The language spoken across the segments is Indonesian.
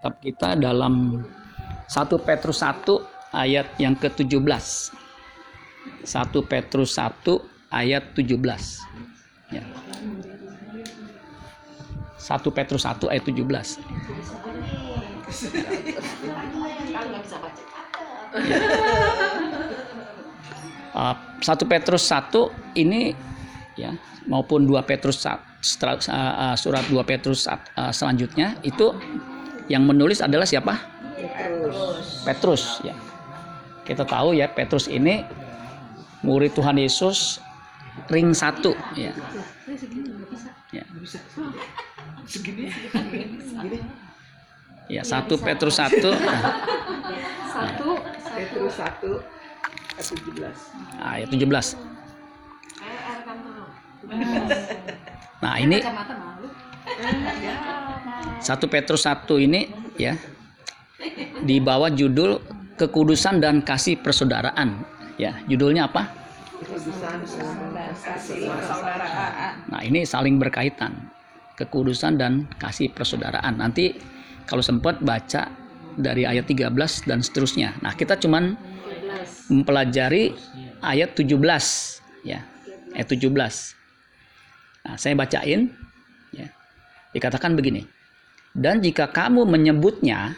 kitab kita dalam 1 Petrus 1 ayat yang ke-17. 1 Petrus 1 ayat 17. Ya. 1 Petrus 1 ayat 17. Uh, 1 Petrus 1 ini ya maupun 2 Petrus uh, surat 2 Petrus uh, selanjutnya itu yang menulis adalah siapa? Petrus. Petrus ya. Kita tahu ya Petrus ini murid Tuhan Yesus ring satu ya. Ya. Ya, satu Petrus satu. Satu Petrus satu ayat 17. Ayat 17. Nah, ini satu Petrus satu ini ya di bawah judul kekudusan dan kasih persaudaraan. Ya, judulnya apa? Nah, ini saling berkaitan. Kekudusan dan kasih persaudaraan. Nanti kalau sempat baca dari ayat 13 dan seterusnya. Nah, kita cuman mempelajari ayat 17 ya. Ayat 17. Nah, saya bacain. Dikatakan begini. Dan jika kamu menyebutnya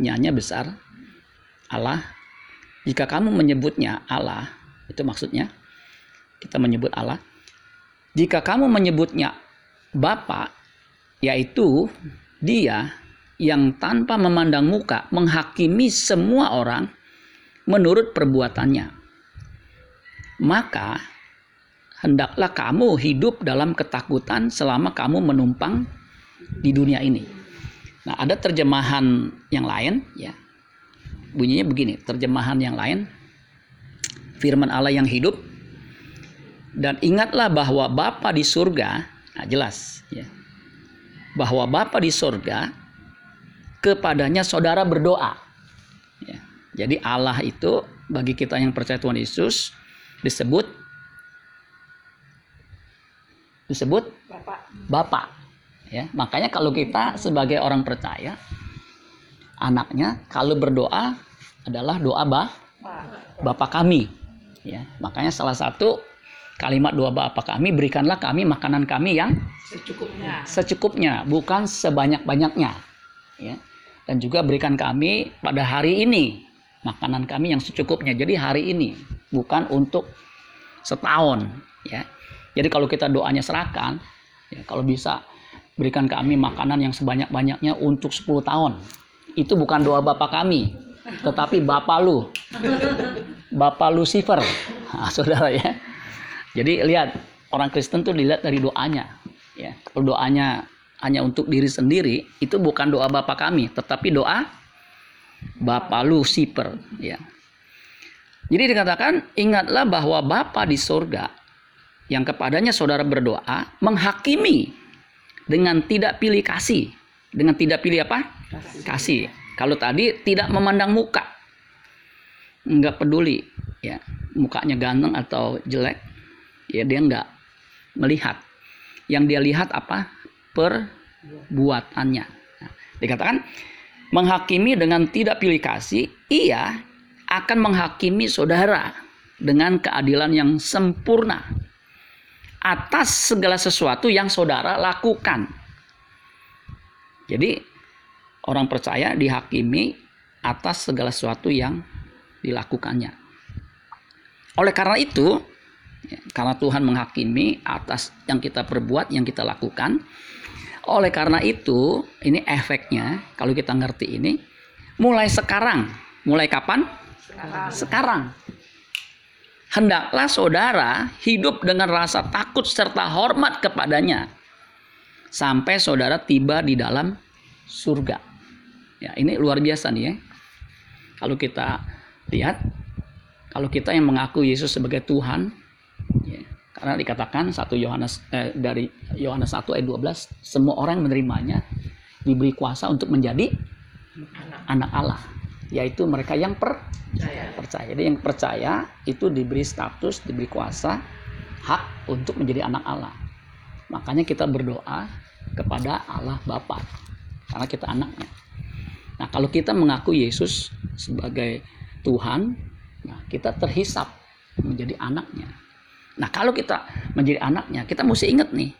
nyanya besar Allah, jika kamu menyebutnya Allah, itu maksudnya kita menyebut Allah. Jika kamu menyebutnya Bapa, yaitu Dia yang tanpa memandang muka menghakimi semua orang menurut perbuatannya. Maka hendaklah kamu hidup dalam ketakutan selama kamu menumpang di dunia ini. Nah, ada terjemahan yang lain ya. Bunyinya begini, terjemahan yang lain firman Allah yang hidup dan ingatlah bahwa Bapa di surga Nah, jelas ya. Bahwa Bapa di sorga kepadanya saudara berdoa. Ya. Jadi Allah itu bagi kita yang percaya Tuhan Yesus disebut disebut Bapak. Bapak. Ya, makanya kalau kita sebagai orang percaya anaknya kalau berdoa adalah doa bah Bapak kami. Ya, makanya salah satu kalimat doa Bapa kami berikanlah kami makanan kami yang secukupnya secukupnya bukan sebanyak-banyaknya ya dan juga berikan kami pada hari ini makanan kami yang secukupnya jadi hari ini bukan untuk setahun ya jadi kalau kita doanya serahkan ya kalau bisa berikan kami makanan yang sebanyak-banyaknya untuk 10 tahun itu bukan doa Bapak kami tetapi Bapak lu Bapak Lucifer nah, saudara ya jadi lihat orang Kristen tuh dilihat dari doanya. Ya, kalau doanya hanya untuk diri sendiri itu bukan doa Bapa kami, tetapi doa Bapa Lucifer. Ya. Jadi dikatakan ingatlah bahwa Bapa di sorga yang kepadanya saudara berdoa menghakimi dengan tidak pilih kasih. Dengan tidak pilih apa? Kasih. kasih. Kalau tadi tidak memandang muka. Enggak peduli ya, mukanya ganteng atau jelek ya dia nggak melihat yang dia lihat apa perbuatannya nah, dikatakan menghakimi dengan tidak pilih kasih ia akan menghakimi saudara dengan keadilan yang sempurna atas segala sesuatu yang saudara lakukan jadi orang percaya dihakimi atas segala sesuatu yang dilakukannya oleh karena itu Ya, karena Tuhan menghakimi atas yang kita perbuat, yang kita lakukan. Oleh karena itu, ini efeknya kalau kita ngerti ini mulai sekarang. Mulai kapan? Sekarang. sekarang. Hendaklah saudara hidup dengan rasa takut serta hormat kepadanya sampai saudara tiba di dalam surga. Ya, ini luar biasa nih ya. Kalau kita lihat kalau kita yang mengaku Yesus sebagai Tuhan, karena dikatakan satu Yohanes eh, dari Yohanes 1 ayat 12, semua orang yang menerimanya diberi kuasa untuk menjadi anak, anak Allah, yaitu mereka yang percaya. percaya. Jadi yang percaya itu diberi status, diberi kuasa, hak untuk menjadi anak Allah. Makanya kita berdoa kepada Allah Bapa karena kita anaknya. Nah, kalau kita mengaku Yesus sebagai Tuhan, nah kita terhisap menjadi anaknya. Nah, kalau kita menjadi anaknya, kita mesti ingat nih.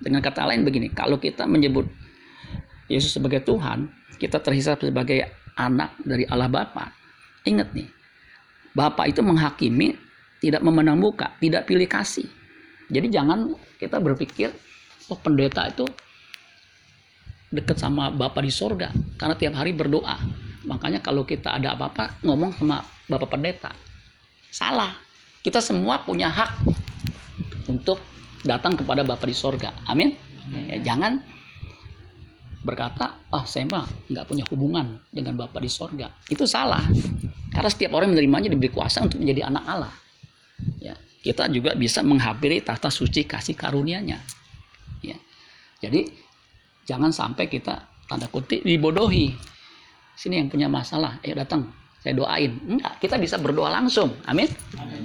Dengan kata lain begini, kalau kita menyebut Yesus sebagai Tuhan, kita terhisap sebagai anak dari Allah Bapa. Ingat nih, Bapa itu menghakimi, tidak memandang muka, tidak pilih kasih. Jadi jangan kita berpikir, oh pendeta itu dekat sama Bapak di sorga karena tiap hari berdoa. Makanya kalau kita ada apa-apa ngomong sama Bapak pendeta. Salah. Kita semua punya hak untuk datang kepada Bapak di sorga. Amin. Ya, jangan berkata, ah saya mah nggak punya hubungan dengan Bapak di sorga. Itu salah. Karena setiap orang menerimanya diberi kuasa untuk menjadi anak Allah. Ya, kita juga bisa menghampiri tahta suci kasih karunia-Nya. Ya. Jadi jangan sampai kita tanda kutip dibodohi. Sini yang punya masalah, ayo datang, saya doain. Enggak, kita bisa berdoa langsung. Amin.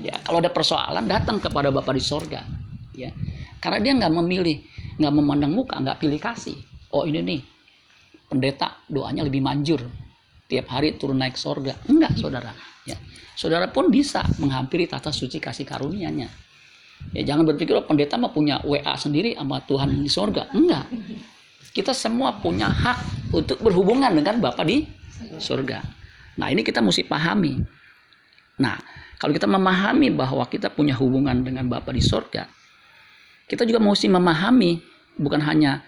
Ya, kalau ada persoalan datang kepada Bapa di sorga. Ya, karena dia nggak memilih, nggak memandang muka, nggak pilih kasih. Oh ini nih, pendeta doanya lebih manjur. Tiap hari turun naik sorga. Enggak, saudara. Ya, saudara pun bisa menghampiri tata suci kasih karunia-Nya. Ya jangan berpikir oh pendeta mah punya WA sendiri sama Tuhan di sorga. Enggak. Kita semua punya hak untuk berhubungan dengan Bapa di surga. Nah, ini kita mesti pahami. Nah, kalau kita memahami bahwa kita punya hubungan dengan Bapa di surga, kita juga mesti memahami bukan hanya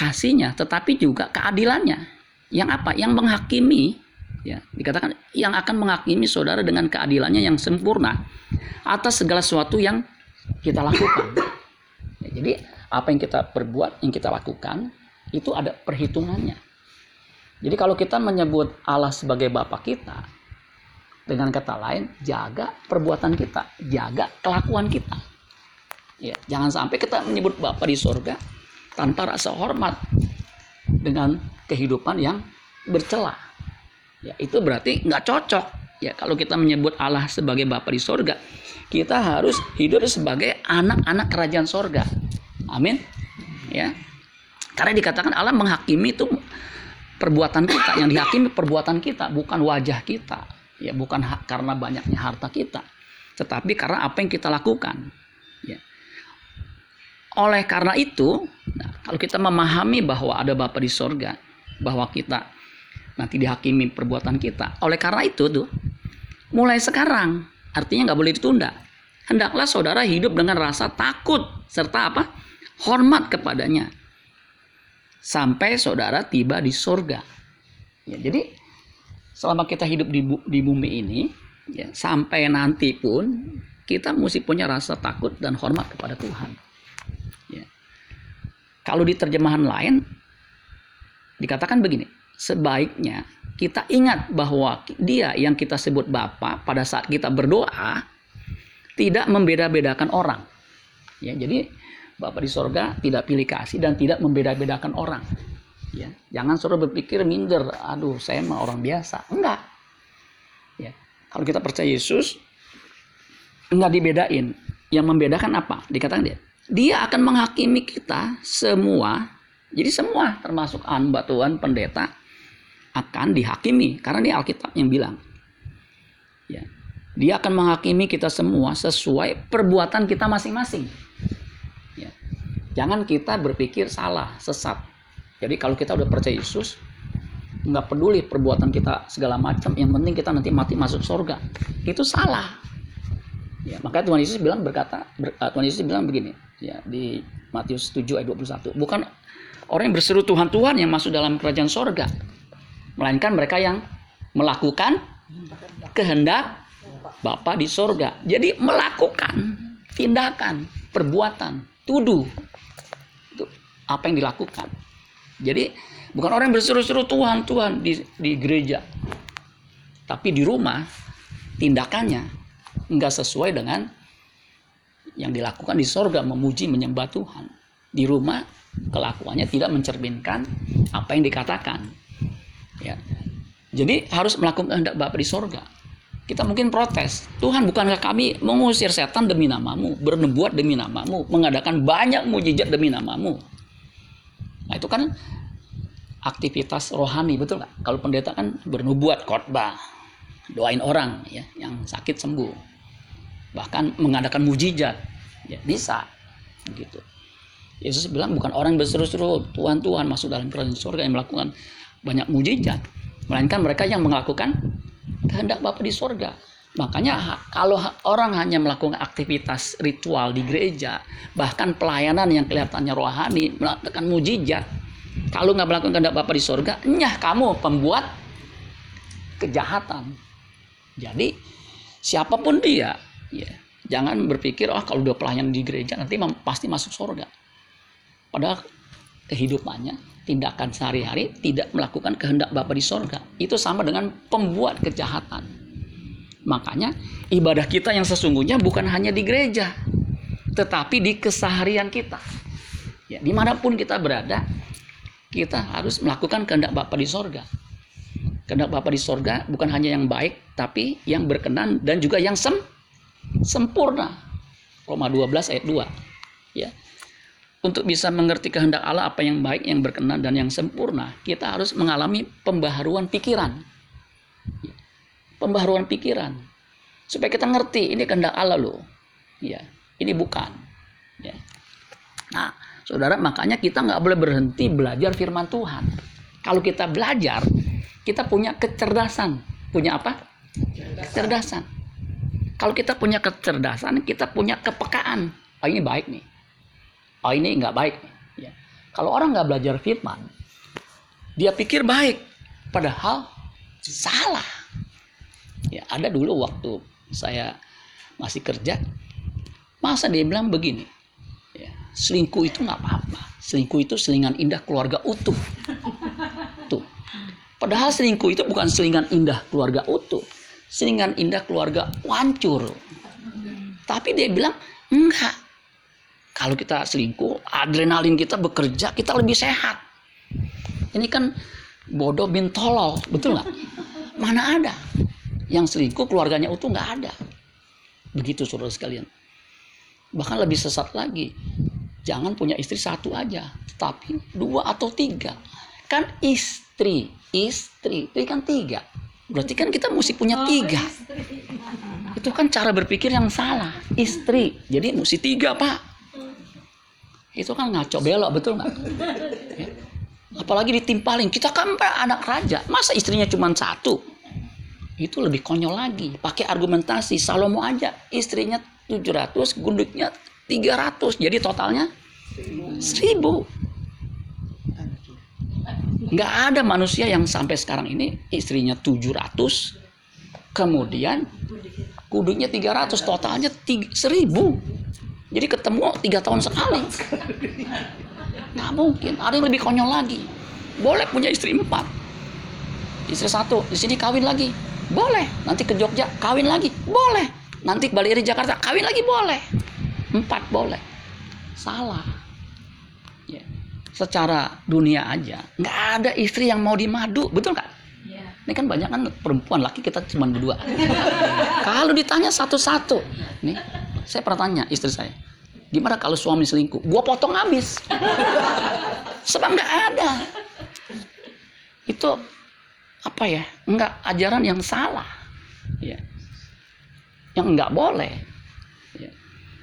kasihnya, tetapi juga keadilannya. Yang apa? Yang menghakimi, ya, dikatakan yang akan menghakimi saudara dengan keadilannya yang sempurna atas segala sesuatu yang kita lakukan. Ya, jadi apa yang kita perbuat, yang kita lakukan, itu ada perhitungannya. Jadi kalau kita menyebut Allah sebagai Bapa kita, dengan kata lain, jaga perbuatan kita, jaga kelakuan kita. Ya, jangan sampai kita menyebut Bapa di sorga tanpa rasa hormat dengan kehidupan yang bercela. Ya, itu berarti nggak cocok. Ya, kalau kita menyebut Allah sebagai Bapa di sorga, kita harus hidup sebagai anak-anak kerajaan sorga. Amin. Ya, karena dikatakan Allah menghakimi itu perbuatan kita, yang dihakimi perbuatan kita, bukan wajah kita. Ya, bukan karena banyaknya harta kita, tetapi karena apa yang kita lakukan. Oleh karena itu, nah, kalau kita memahami bahwa ada Bapa di sorga, bahwa kita nanti dihakimi perbuatan kita. Oleh karena itu tuh, mulai sekarang, artinya nggak boleh ditunda. Hendaklah saudara hidup dengan rasa takut serta apa? Hormat kepadanya sampai saudara tiba di sorga. Ya, jadi selama kita hidup di, di bumi ini, ya, sampai nanti pun kita mesti punya rasa takut dan hormat kepada Tuhan. Ya. Kalau di terjemahan lain dikatakan begini, sebaiknya kita ingat bahwa dia yang kita sebut Bapa pada saat kita berdoa tidak membeda-bedakan orang. Ya, jadi Bapak di sorga tidak pilih kasih dan tidak membeda-bedakan orang. Ya, jangan suruh berpikir minder, aduh saya mah orang biasa. Enggak. Ya, kalau kita percaya Yesus, enggak dibedain. Yang membedakan apa? Dikatakan dia, dia akan menghakimi kita semua. Jadi semua termasuk hamba Tuhan, pendeta akan dihakimi karena ini Alkitab yang bilang. Ya. Dia akan menghakimi kita semua sesuai perbuatan kita masing-masing. Jangan kita berpikir salah, sesat. Jadi kalau kita udah percaya Yesus, nggak peduli perbuatan kita segala macam, yang penting kita nanti mati masuk surga. Itu salah. Ya, makanya Tuhan Yesus bilang berkata, ber, uh, Tuhan Yesus bilang begini, ya di Matius 7 ayat 21. Bukan orang yang berseru Tuhan Tuhan yang masuk dalam kerajaan surga, melainkan mereka yang melakukan kehendak Bapa di surga. Jadi melakukan tindakan, perbuatan, tuduh apa yang dilakukan. Jadi bukan orang yang berseru-seru Tuhan, Tuhan di, di gereja. Tapi di rumah tindakannya nggak sesuai dengan yang dilakukan di sorga memuji menyembah Tuhan. Di rumah kelakuannya tidak mencerminkan apa yang dikatakan. Ya. Jadi harus melakukan kehendak Bapa di sorga. Kita mungkin protes. Tuhan bukankah kami mengusir setan demi namamu, bernebuat demi namamu, mengadakan banyak mujizat demi namamu. Nah itu kan aktivitas rohani betul nggak kalau pendeta kan bernubuat khotbah doain orang ya yang sakit sembuh bahkan mengadakan mujizat ya bisa. Gitu. Yesus bilang bukan orang berseru-seru Tuhan Tuhan masuk dalam kerajaan surga yang melakukan banyak mujizat melainkan mereka yang melakukan kehendak Bapa di surga. Makanya kalau orang hanya melakukan aktivitas ritual di gereja bahkan pelayanan yang kelihatannya rohani melakukan mujizat kalau nggak melakukan kehendak Bapa di surga nyah kamu pembuat kejahatan. Jadi siapa pun dia, ya jangan berpikir oh kalau udah pelayan di gereja nanti pasti masuk surga. Padahal kehidupannya, tindakan sehari-hari tidak melakukan kehendak Bapa di surga. Itu sama dengan pembuat kejahatan. Makanya ibadah kita yang sesungguhnya bukan hanya di gereja, tetapi di keseharian kita. Ya, di mana pun kita berada, kita harus melakukan kehendak Bapa di surga. Kehendak Bapa di sorga bukan hanya yang baik, tapi yang berkenan dan juga yang sem sempurna. Roma 12 ayat 2. Ya. Untuk bisa mengerti kehendak Allah apa yang baik, yang berkenan dan yang sempurna, kita harus mengalami pembaharuan pikiran. Ya. Pembaharuan pikiran. Supaya kita ngerti ini kehendak Allah loh. Ya, ini bukan. Ya. Nah, saudara, makanya kita nggak boleh berhenti belajar firman Tuhan. Kalau kita belajar, kita punya kecerdasan. Punya apa? Kecerdasan. Kalau kita punya kecerdasan, kita punya kepekaan. Oh ini baik nih. Oh ini nggak baik. Ya. Kalau orang nggak belajar firman, dia pikir baik, padahal salah. Ya ada dulu waktu saya masih kerja, masa dia bilang begini, ya, selingkuh itu nggak apa-apa. Selingkuh itu selingan indah keluarga utuh. Tuh, Padahal selingkuh itu bukan selingan indah keluarga utuh. Selingan indah keluarga wancur. Tapi dia bilang, enggak. Kalau kita selingkuh, adrenalin kita bekerja, kita lebih sehat. Ini kan bodoh bin tolol, betul nggak? Mana ada? Yang selingkuh keluarganya utuh nggak ada. Begitu saudara sekalian. Bahkan lebih sesat lagi. Jangan punya istri satu aja, tapi dua atau tiga. Kan istri istri itu kan tiga berarti kan kita mesti punya oh, tiga. itu kan cara berpikir yang salah. Istri. Jadi mesti tiga pak. Itu kan ngaco belok betul nggak? Ya. apalagi ditimpalin. Kita kan anak raja. Masa istrinya cuma satu? Itu lebih konyol lagi. Pakai argumentasi. Salomo aja istrinya 700 gunduknya 300 jadi totalnya 1000 nggak ada manusia yang sampai sekarang ini istrinya 700 kemudian kuduknya 300 totalnya 1000 jadi ketemu tiga tahun sekali. Nggak mungkin ada yang lebih konyol lagi. Boleh punya istri empat. Istri satu di sini kawin lagi. Boleh nanti ke Jogja kawin lagi. Boleh. Nanti balik dari Jakarta kawin lagi boleh. Empat boleh. Salah secara dunia aja. Nggak ada istri yang mau dimadu betul nggak? Ya. ini kan banyak kan perempuan laki kita cuma berdua. Kalau ditanya satu-satu nih saya pernah tanya istri saya gimana kalau suami selingkuh? Gua potong habis. Sebab nggak ada. Itu apa ya? Nggak ajaran yang salah. Ya yang nggak boleh. Ya.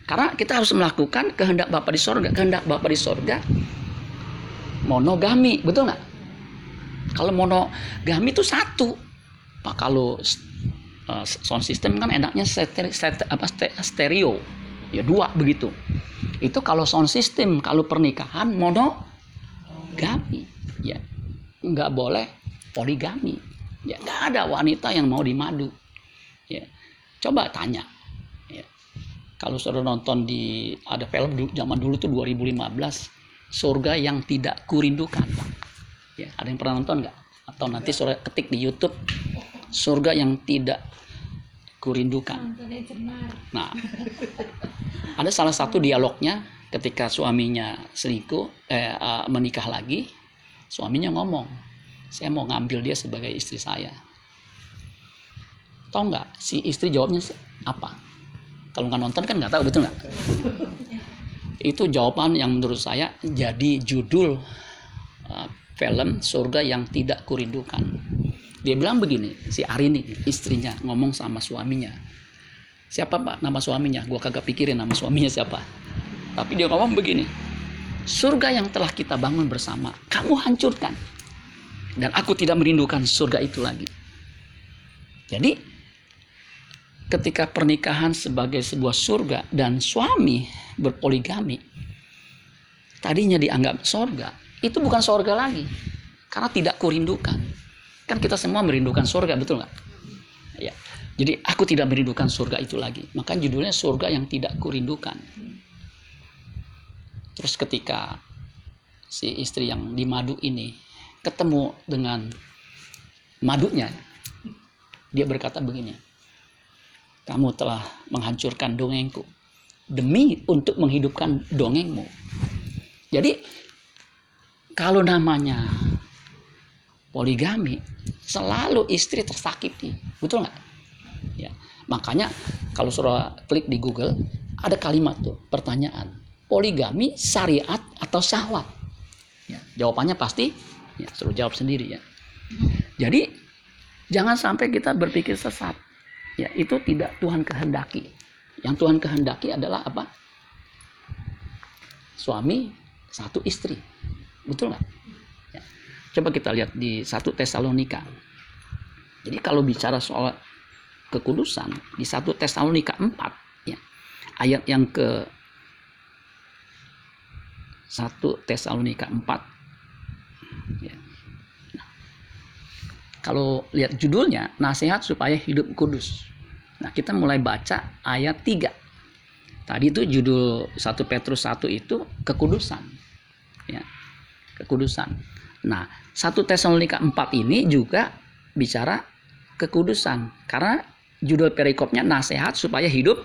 karena kita harus melakukan kehendak Bapak di sorga. Kehendak Bapak di sorga monogami betul nggak? Kalau monogami itu satu. Pak kalau uh, sound system kan enaknya stereo, apa stereo. Ya dua begitu. Itu kalau sound system kalau pernikahan monogami. Ya nggak boleh poligami. Ya nggak ada wanita yang mau dimadu. Ya coba tanya. Ya. kalau sudah nonton di ada film zaman dulu tuh 2015 surga yang tidak kurindukan. Ya, ada yang pernah nonton nggak? Atau nanti sore ketik di YouTube surga yang tidak kurindukan. Nah, ada salah satu dialognya ketika suaminya selingkuh, eh, uh, menikah lagi, suaminya ngomong, saya mau ngambil dia sebagai istri saya. Tahu nggak si istri jawabnya apa? Kalau nggak nonton kan nggak tahu betul nggak? Itu jawaban yang menurut saya jadi judul uh, film surga yang tidak kurindukan. Dia bilang begini, si Arini istrinya ngomong sama suaminya. Siapa pak nama suaminya? Gua kagak pikirin nama suaminya siapa. Tapi dia ngomong begini, surga yang telah kita bangun bersama, kamu hancurkan. Dan aku tidak merindukan surga itu lagi. Jadi ketika pernikahan sebagai sebuah surga dan suami berpoligami tadinya dianggap surga itu bukan surga lagi karena tidak kurindukan. Kan kita semua merindukan surga betul nggak? Ya jadi aku tidak merindukan surga itu lagi. Maka judulnya surga yang tidak kurindukan. Terus ketika si istri yang di madu ini ketemu dengan madunya dia berkata begini kamu telah menghancurkan dongengku demi untuk menghidupkan dongengmu. Jadi kalau namanya poligami selalu istri tersakiti, betul nggak? Ya, makanya kalau suruh klik di Google ada kalimat tuh pertanyaan poligami syariat atau syahwat? Ya, jawabannya pasti ya suruh jawab sendiri ya. Jadi jangan sampai kita berpikir sesat ya itu tidak Tuhan kehendaki yang Tuhan kehendaki adalah apa suami satu istri betul nggak ya. coba kita lihat di satu Tesalonika jadi kalau bicara soal kekudusan di satu Tesalonika 4 ya ayat yang ke satu Tesalonika 4 ya. Kalau lihat judulnya, nasihat supaya hidup kudus. Nah, kita mulai baca ayat 3. Tadi itu judul 1 Petrus 1 itu kekudusan. Ya. Kekudusan. Nah, 1 Tesalonika 4 ini juga bicara kekudusan karena judul perikopnya nasihat supaya hidup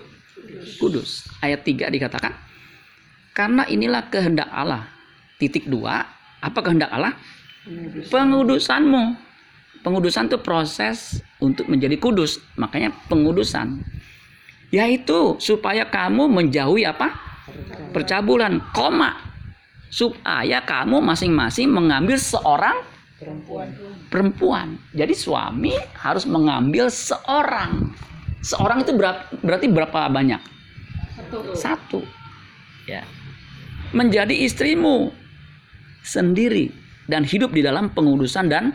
kudus. Ayat 3 dikatakan karena inilah kehendak Allah. Titik 2, apa kehendak Allah? Pengudusanmu pengudusan itu proses untuk menjadi kudus. Makanya pengudusan. Yaitu supaya kamu menjauhi apa? Percabulan, koma. Supaya kamu masing-masing mengambil seorang perempuan. perempuan. Jadi suami harus mengambil seorang. Seorang itu berarti berapa banyak? Satu. Satu. Ya. Menjadi istrimu sendiri dan hidup di dalam pengudusan dan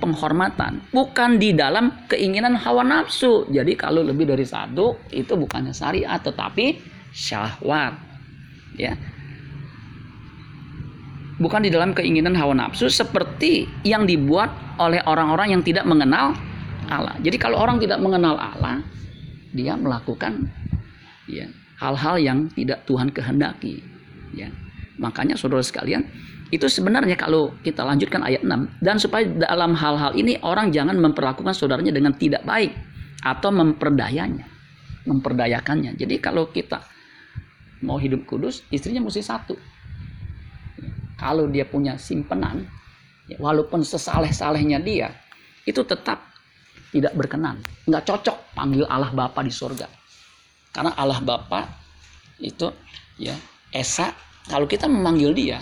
penghormatan, bukan di dalam keinginan hawa nafsu. Jadi kalau lebih dari satu itu bukannya syariat tetapi syahwat. Ya. Bukan di dalam keinginan hawa nafsu seperti yang dibuat oleh orang-orang yang tidak mengenal Allah. Jadi kalau orang tidak mengenal Allah, dia melakukan ya hal-hal yang tidak Tuhan kehendaki. Ya. Makanya saudara sekalian, itu sebenarnya kalau kita lanjutkan ayat 6 dan supaya dalam hal-hal ini orang jangan memperlakukan saudaranya dengan tidak baik atau memperdayanya, memperdayakannya. Jadi kalau kita mau hidup kudus, istrinya mesti satu. Kalau dia punya simpenan, ya, walaupun sesaleh-salehnya dia, itu tetap tidak berkenan, nggak cocok panggil Allah Bapa di surga. Karena Allah Bapa itu ya Esa kalau kita memanggil dia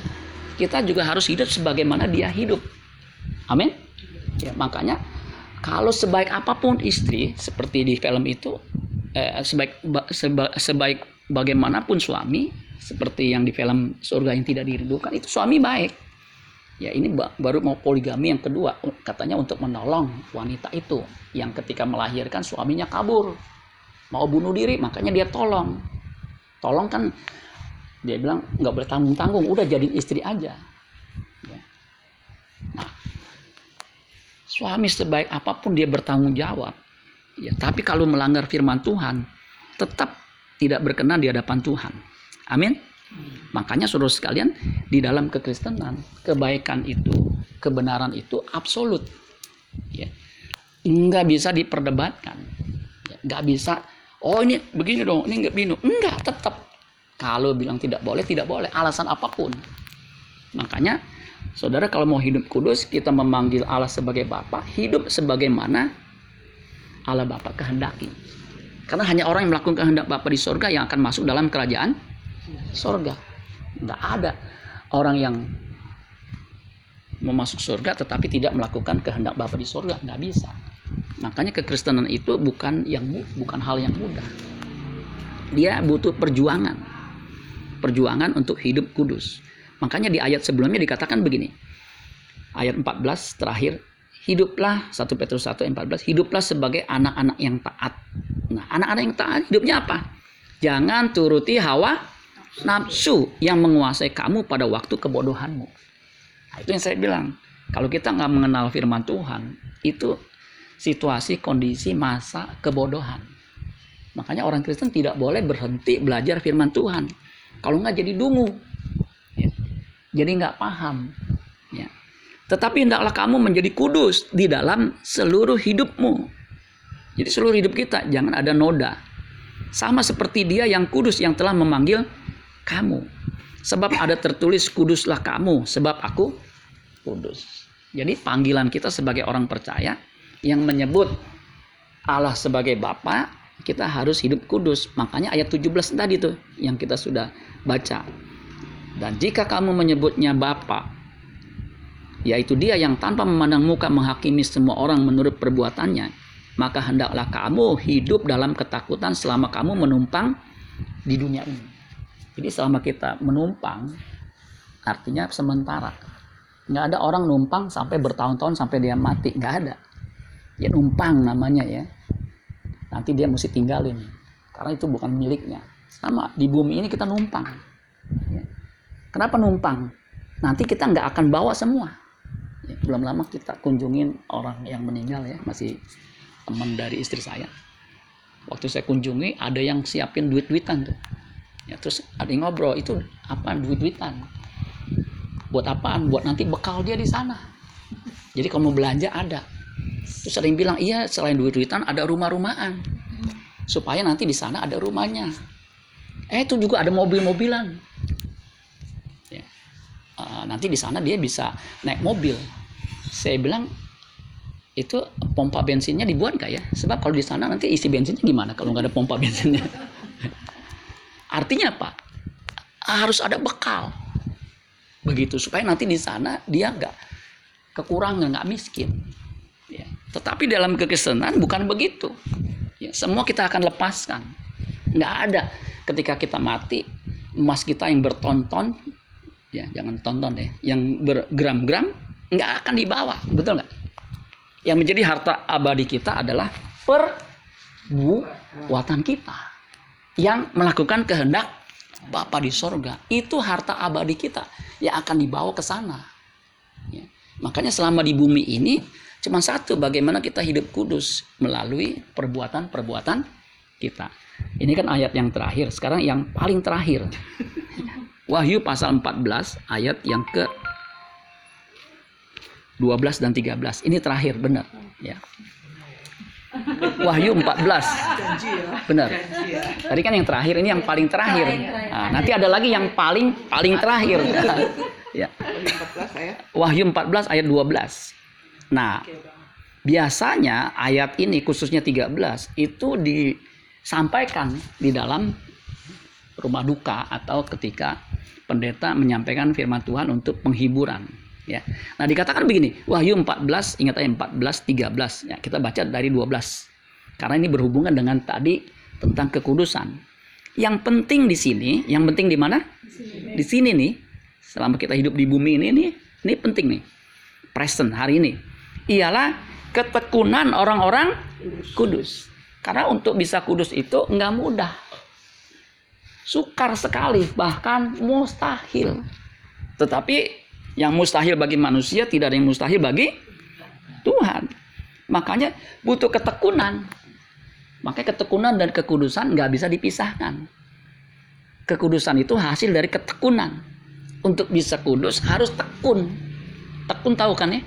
kita juga harus hidup sebagaimana dia hidup. Amin. Ya, makanya kalau sebaik apa pun istri seperti di film itu eh, sebaik seba, sebaik bagaimanapun suami seperti yang di film surga yang tidak dirindukan itu suami baik. Ya ini baru mau poligami yang kedua katanya untuk menolong wanita itu yang ketika melahirkan suaminya kabur mau bunuh diri makanya dia tolong tolong kan dia bilang nggak boleh tanggung tanggung udah jadi istri aja. Ya. nah suami sebaik apa pun dia bertanggung jawab. Ya tapi kalau melanggar firman Tuhan tetap tidak berkenan di hadapan Tuhan. Amin. Makanya saudara sekalian di dalam kekristenan kebaikan itu kebenaran itu absolut. Ya. Nggak bisa diperdebatkan. Ya, nggak bisa oh ini begini dong ini nggak binu enggak tetap kalau bilang tidak boleh, tidak boleh. Alasan apa pun. Makanya, saudara kalau mau hidup kudus, kita memanggil Allah sebagai Bapa, hidup sebagaimana Allah Bapa kehendaki. Karena hanya orang yang melakukan kehendak Bapa di sorga yang akan masuk dalam kerajaan sorga. Tidak ada orang yang mau masuk surga tetapi tidak melakukan kehendak Bapa di surga nggak bisa makanya kekristenan itu bukan yang bukan hal yang mudah dia butuh perjuangan perjuangan untuk hidup kudus makanya di ayat sebelumnya dikatakan begini ayat 14 terakhir hiduplah 1 Petrus 1 ayat 14 hiduplah sebagai anak-anak yang taat nah anak-anak yang taat hidupnya apa jangan turuti hawa nafsu yang menguasai kamu pada waktu kebodohanmu Nah, itu yang saya bilang. Kalau kita nggak mengenal firman Tuhan, itu situasi, kondisi, masa kebodohan. Makanya orang Kristen tidak boleh berhenti belajar firman Tuhan. Kalau nggak jadi dungu. Ya. Jadi nggak paham. Ya. Tetapi hendaklah kamu menjadi kudus di dalam seluruh hidupmu. Jadi seluruh hidup kita jangan ada noda. Sama seperti dia yang kudus yang telah memanggil kamu. Sebab ada tertulis kuduslah kamu sebab aku kudus. Jadi panggilan kita sebagai orang percaya yang menyebut Allah sebagai Bapa, kita harus hidup kudus. Makanya ayat 17 tadi tuh yang kita sudah baca. Dan jika kamu menyebutnya Bapa, yaitu dia yang tanpa memandang muka menghakimi semua orang menurut perbuatannya, maka hendaklah kamu hidup dalam ketakutan selama kamu menumpang di dunia ini. Jadi selama kita menumpang, artinya sementara. Nggak ada orang numpang sampai bertahun-tahun sampai dia mati. Nggak ada. Ya numpang namanya ya. Nanti dia mesti tinggalin. Karena itu bukan miliknya sama di bumi ini kita numpang. Ya. kenapa numpang? Nanti kita nggak akan bawa semua. Ya, belum lama kita kunjungin orang yang meninggal ya masih teman dari istri saya. Waktu saya kunjungi ada yang siapin duit-duitan tuh. Ya terus ada yang ngobrol itu apa duit-duitan? Buat apaan? Buat nanti bekal dia di sana. Jadi kalau mau belanja ada. Terus yang bilang iya selain duit duitan ada rumah-rumahan. Supaya nanti di sana ada rumahnya eh itu juga ada mobil-mobilan. Ya. uh, nanti di sana dia bisa naik mobil. Saya bilang itu pompa bensinnya dibuat nggak ya? Sebab kalau di sana nanti isi bensinnya gimana kalau nggak ada pompa bensinnya? Artinya apa? Harus ada bekal. Begitu supaya nanti di sana dia nggak kekurangan nggak miskin. Ya. tetapi dalam kekristenan bukan begitu. Ya, semua kita akan lepaskan nggak ada ketika kita mati emas kita yang bertonton ya jangan tonton deh yang bergram-gram nggak akan dibawa betul nggak yang menjadi harta abadi kita adalah perbuatan kita yang melakukan kehendak Bapa di sorga itu harta abadi kita yang akan dibawa ke sana. Ya. Makanya selama di bumi ini cuma satu bagaimana kita hidup kudus melalui perbuatan-perbuatan kita. Ini kan ayat yang terakhir. Sekarang yang paling terakhir. Wahyu pasal 14 ayat yang ke 12 dan 13. Ini terakhir benar ya. Wahyu 14. Benar. Tadi kan yang terakhir, ini yang paling terakhir. Nah, nanti ada lagi yang paling paling terakhir. ya. Wahyu 14 ayat 12. Nah, biasanya ayat ini khususnya 13 itu disampaikan di dalam rumah duka atau ketika pendeta menyampaikan firman Tuhan untuk penghiburan ya. Nah, dikatakan begini, Wahyu 14, ingat aja 14 13 ya. Kita baca dari 12. Karena ini berhubungan dengan tadi tentang kekudusan. Yang penting di sini, yang penting di mana? Di sini nih. Selama kita hidup di bumi ini nih, ini penting nih. Present hari ini. Ialah ketekunan orang-orang kudus. Karena untuk bisa kudus itu nggak mudah. Sukar sekali, bahkan mustahil. Tetapi yang mustahil bagi manusia tidak ada yang mustahil bagi Tuhan. Makanya butuh ketekunan. Makanya ketekunan dan kekudusan nggak bisa dipisahkan. Kekudusan itu hasil dari ketekunan. Untuk bisa kudus harus tekun. Tekun tahu kan ya?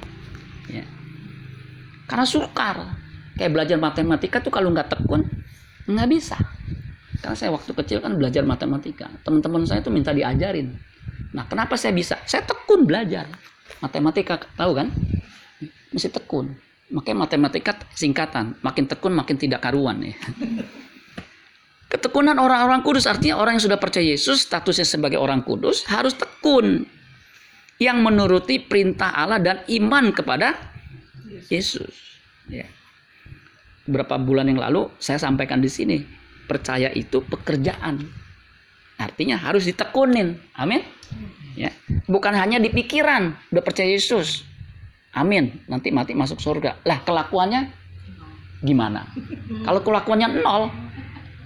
ya. Karena sukar. Kayak belajar matematika tuh kalau nggak tekun nggak bisa. Karena saya waktu kecil kan belajar matematika. Teman-teman saya tuh minta diajarin Nah, kenapa saya bisa? Saya tekun belajar. Matematika tahu kan? Mesti tekun. Makanya matematika singkatan, makin tekun makin tidak karuan ya. Ketekunan orang-orang kudus artinya orang yang sudah percaya Yesus statusnya sebagai orang kudus harus tekun. yang menuruti perintah Allah dan iman kepada Yesus. Ya. Beberapa bulan yang lalu saya sampaikan di sini, percaya itu pekerjaan. Artinya harus ditekunin. Amin. Ya. Bukan hanya di pikiran, udah percaya Yesus. Amin. Nanti mati masuk surga. Lah kelakuannya gimana? Kalau kelakuannya nol,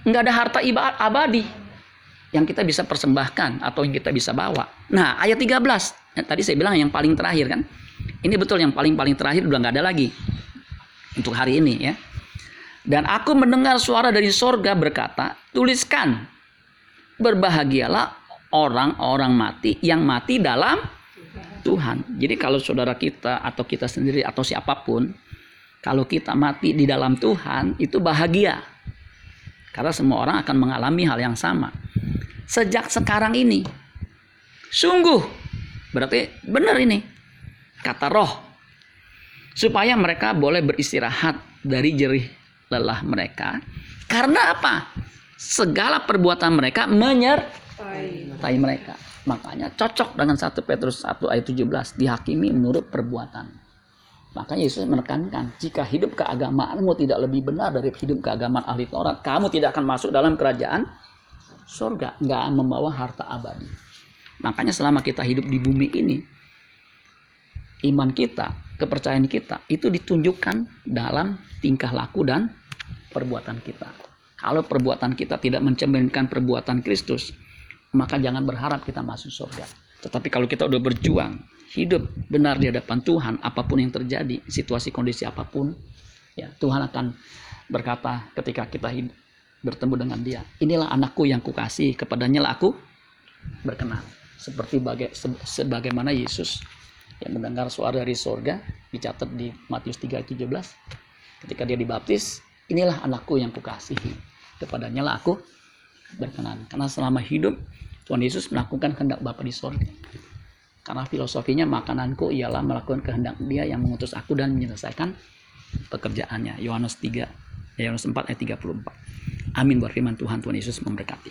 nggak ada harta abadi yang kita bisa persembahkan atau yang kita bisa bawa. Nah, ayat 13. Ya, tadi saya bilang yang paling terakhir kan. Ini betul yang paling-paling terakhir udah nggak ada lagi. Untuk hari ini ya. Dan aku mendengar suara dari sorga berkata, tuliskan, berbahagialah orang-orang mati yang mati dalam Tuhan. Jadi kalau saudara kita atau kita sendiri atau siapa pun, kalau kita mati di dalam Tuhan itu bahagia. Karena semua orang akan mengalami hal yang sama. Sejak sekarang ini, sungguh berarti benar ini kata roh supaya mereka boleh beristirahat dari jerih lelah mereka. Karena apa? Segala perbuatan mereka menyertai mereka. Makanya cocok dengan 1 Petrus 1 ayat 17 dihakimi menurut perbuatan. Makanya Yesus menekankan, jika hidup keagamaanmu tidak lebih benar dari hidup keagamaan ahli Taurat, kamu tidak akan masuk dalam kerajaan surga, nggak membawa harta abadi. Makanya selama kita hidup di bumi ini, iman kita, kepercayaan kita itu ditunjukkan dalam tingkah laku dan perbuatan kita. Kalau perbuatan kita tidak mencerminkan perbuatan Kristus, maka jangan berharap kita masuk surga. Tetapi kalau kita udah berjuang, hidup benar di hadapan Tuhan, apa pun yang terjadi, situasi kondisi apa pun, ya Tuhan akan berkata ketika kita hidup, bertemu dengan Dia, inilah anakku yang kukasih, kepadanya lah aku berkenan. Seperti baga, sebagaimana Yesus yang mendengar suara dari sorga, dicatat di Matius 3:17, ketika dia dibaptis, inilah anakku yang kukasihi, kepadanya lah aku berkenan. Karena selama hidup Tuhan Yesus melakukan kehendak Bapa di sorga. Karena filosofinya makananku ialah melakukan kehendak dia yang mengutus aku dan menyelesaikan pekerjaannya. Yohanes 3, Yohanes 4 ayat 34. Amin buat firman Tuhan. Tuhan Yesus memberkati.